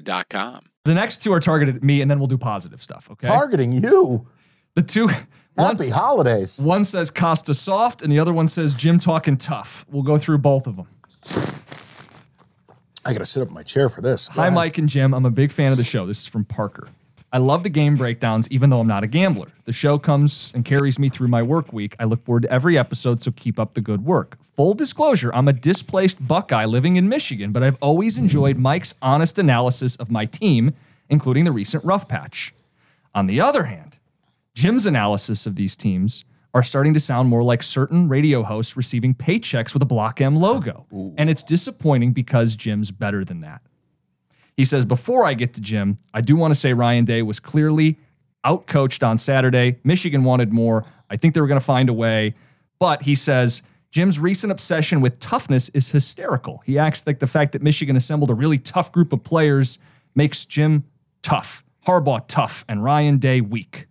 Serta.com. The next two are targeted at me, and then we'll do positive stuff. Okay. Targeting you. the two. One, Happy holidays. one says Costa soft, and the other one says Jim talking tough. We'll go through both of them. I got to sit up in my chair for this. Go Hi, ahead. Mike and Jim. I'm a big fan of the show. This is from Parker. I love the game breakdowns, even though I'm not a gambler. The show comes and carries me through my work week. I look forward to every episode, so keep up the good work. Full disclosure, I'm a displaced Buckeye living in Michigan, but I've always enjoyed Mike's honest analysis of my team, including the recent rough patch. On the other hand, Jim's analysis of these teams are starting to sound more like certain radio hosts receiving paychecks with a Block M logo. And it's disappointing because Jim's better than that. He says, Before I get to Jim, I do want to say Ryan Day was clearly outcoached on Saturday. Michigan wanted more. I think they were going to find a way. But he says, Jim's recent obsession with toughness is hysterical. He acts like the fact that Michigan assembled a really tough group of players makes Jim tough, Harbaugh tough, and Ryan Day weak.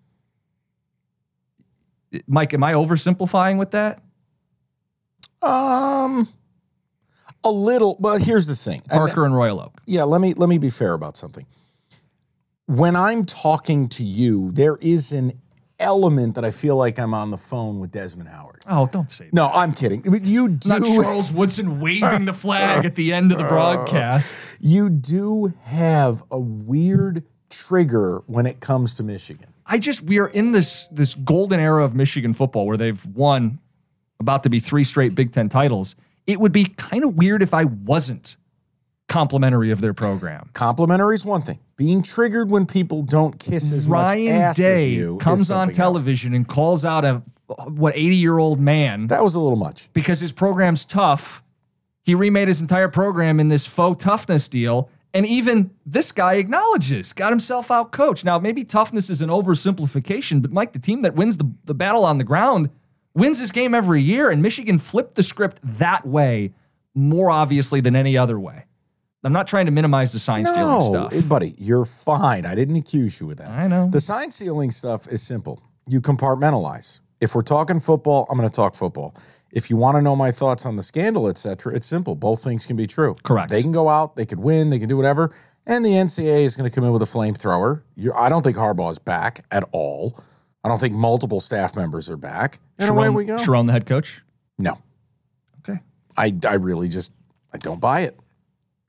Mike, am I oversimplifying with that? Um, a little. Well, here's the thing. Parker and Royal Oak. yeah, let me let me be fair about something. When I'm talking to you, there is an element that I feel like I'm on the phone with Desmond Howard. Oh, don't say that. No, I'm kidding. But You do Not Charles Woodson waving the flag at the end of the broadcast. you do have a weird trigger when it comes to Michigan. I just we are in this this golden era of Michigan football where they've won about to be three straight Big Ten titles. It would be kind of weird if I wasn't complimentary of their program. Complimentary is one thing. Being triggered when people don't kiss as much Ryan ass Day as you comes on something else. television and calls out a what 80 year old man That was a little much. because his program's tough. He remade his entire program in this faux toughness deal. And even this guy acknowledges, got himself out coached. Now, maybe toughness is an oversimplification, but Mike, the team that wins the, the battle on the ground wins this game every year. And Michigan flipped the script that way more obviously than any other way. I'm not trying to minimize the sign stealing No, stuff. eh, buddy, you're fine. I didn't accuse you of that. I know. The sign stealing stuff is simple. You compartmentalize. If we're talking football, I'm going to talk football. If you want to know my thoughts on the scandal, etc., it's simple. Both things can be true. Correct. They can go out, they could win, they can do whatever, and the NCAA is going to come in with a flamethrower. You're, I don't think Harbaugh is back at all. I don't think multiple staff members are back. And away we go. Sherrone, the head coach. No, Okay. I, I really just I don't buy it.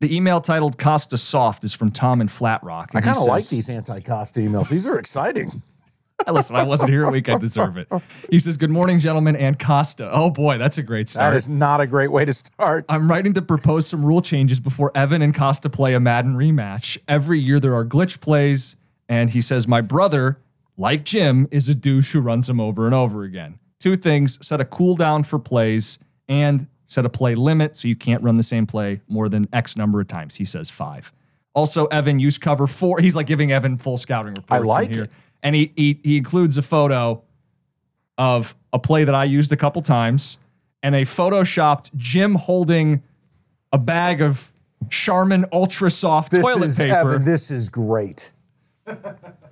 The email titled Costa Soft is from Tom in Flat Rock. I kind of like these anti-cost emails. These are exciting. Listen, I wasn't here a week. I deserve it. He says, Good morning, gentlemen, and Costa. Oh boy, that's a great start. That is not a great way to start. I'm writing to propose some rule changes before Evan and Costa play a Madden rematch. Every year there are glitch plays, and he says, My brother, like Jim, is a douche who runs them over and over again. Two things set a cooldown for plays and set a play limit so you can't run the same play more than X number of times. He says five. Also, Evan, use cover four. He's like giving Evan full scouting reports. in like here. it. And he, he he includes a photo of a play that I used a couple times and a photoshopped Jim holding a bag of Charmin Ultra Soft toilet is paper. Evan, this is great.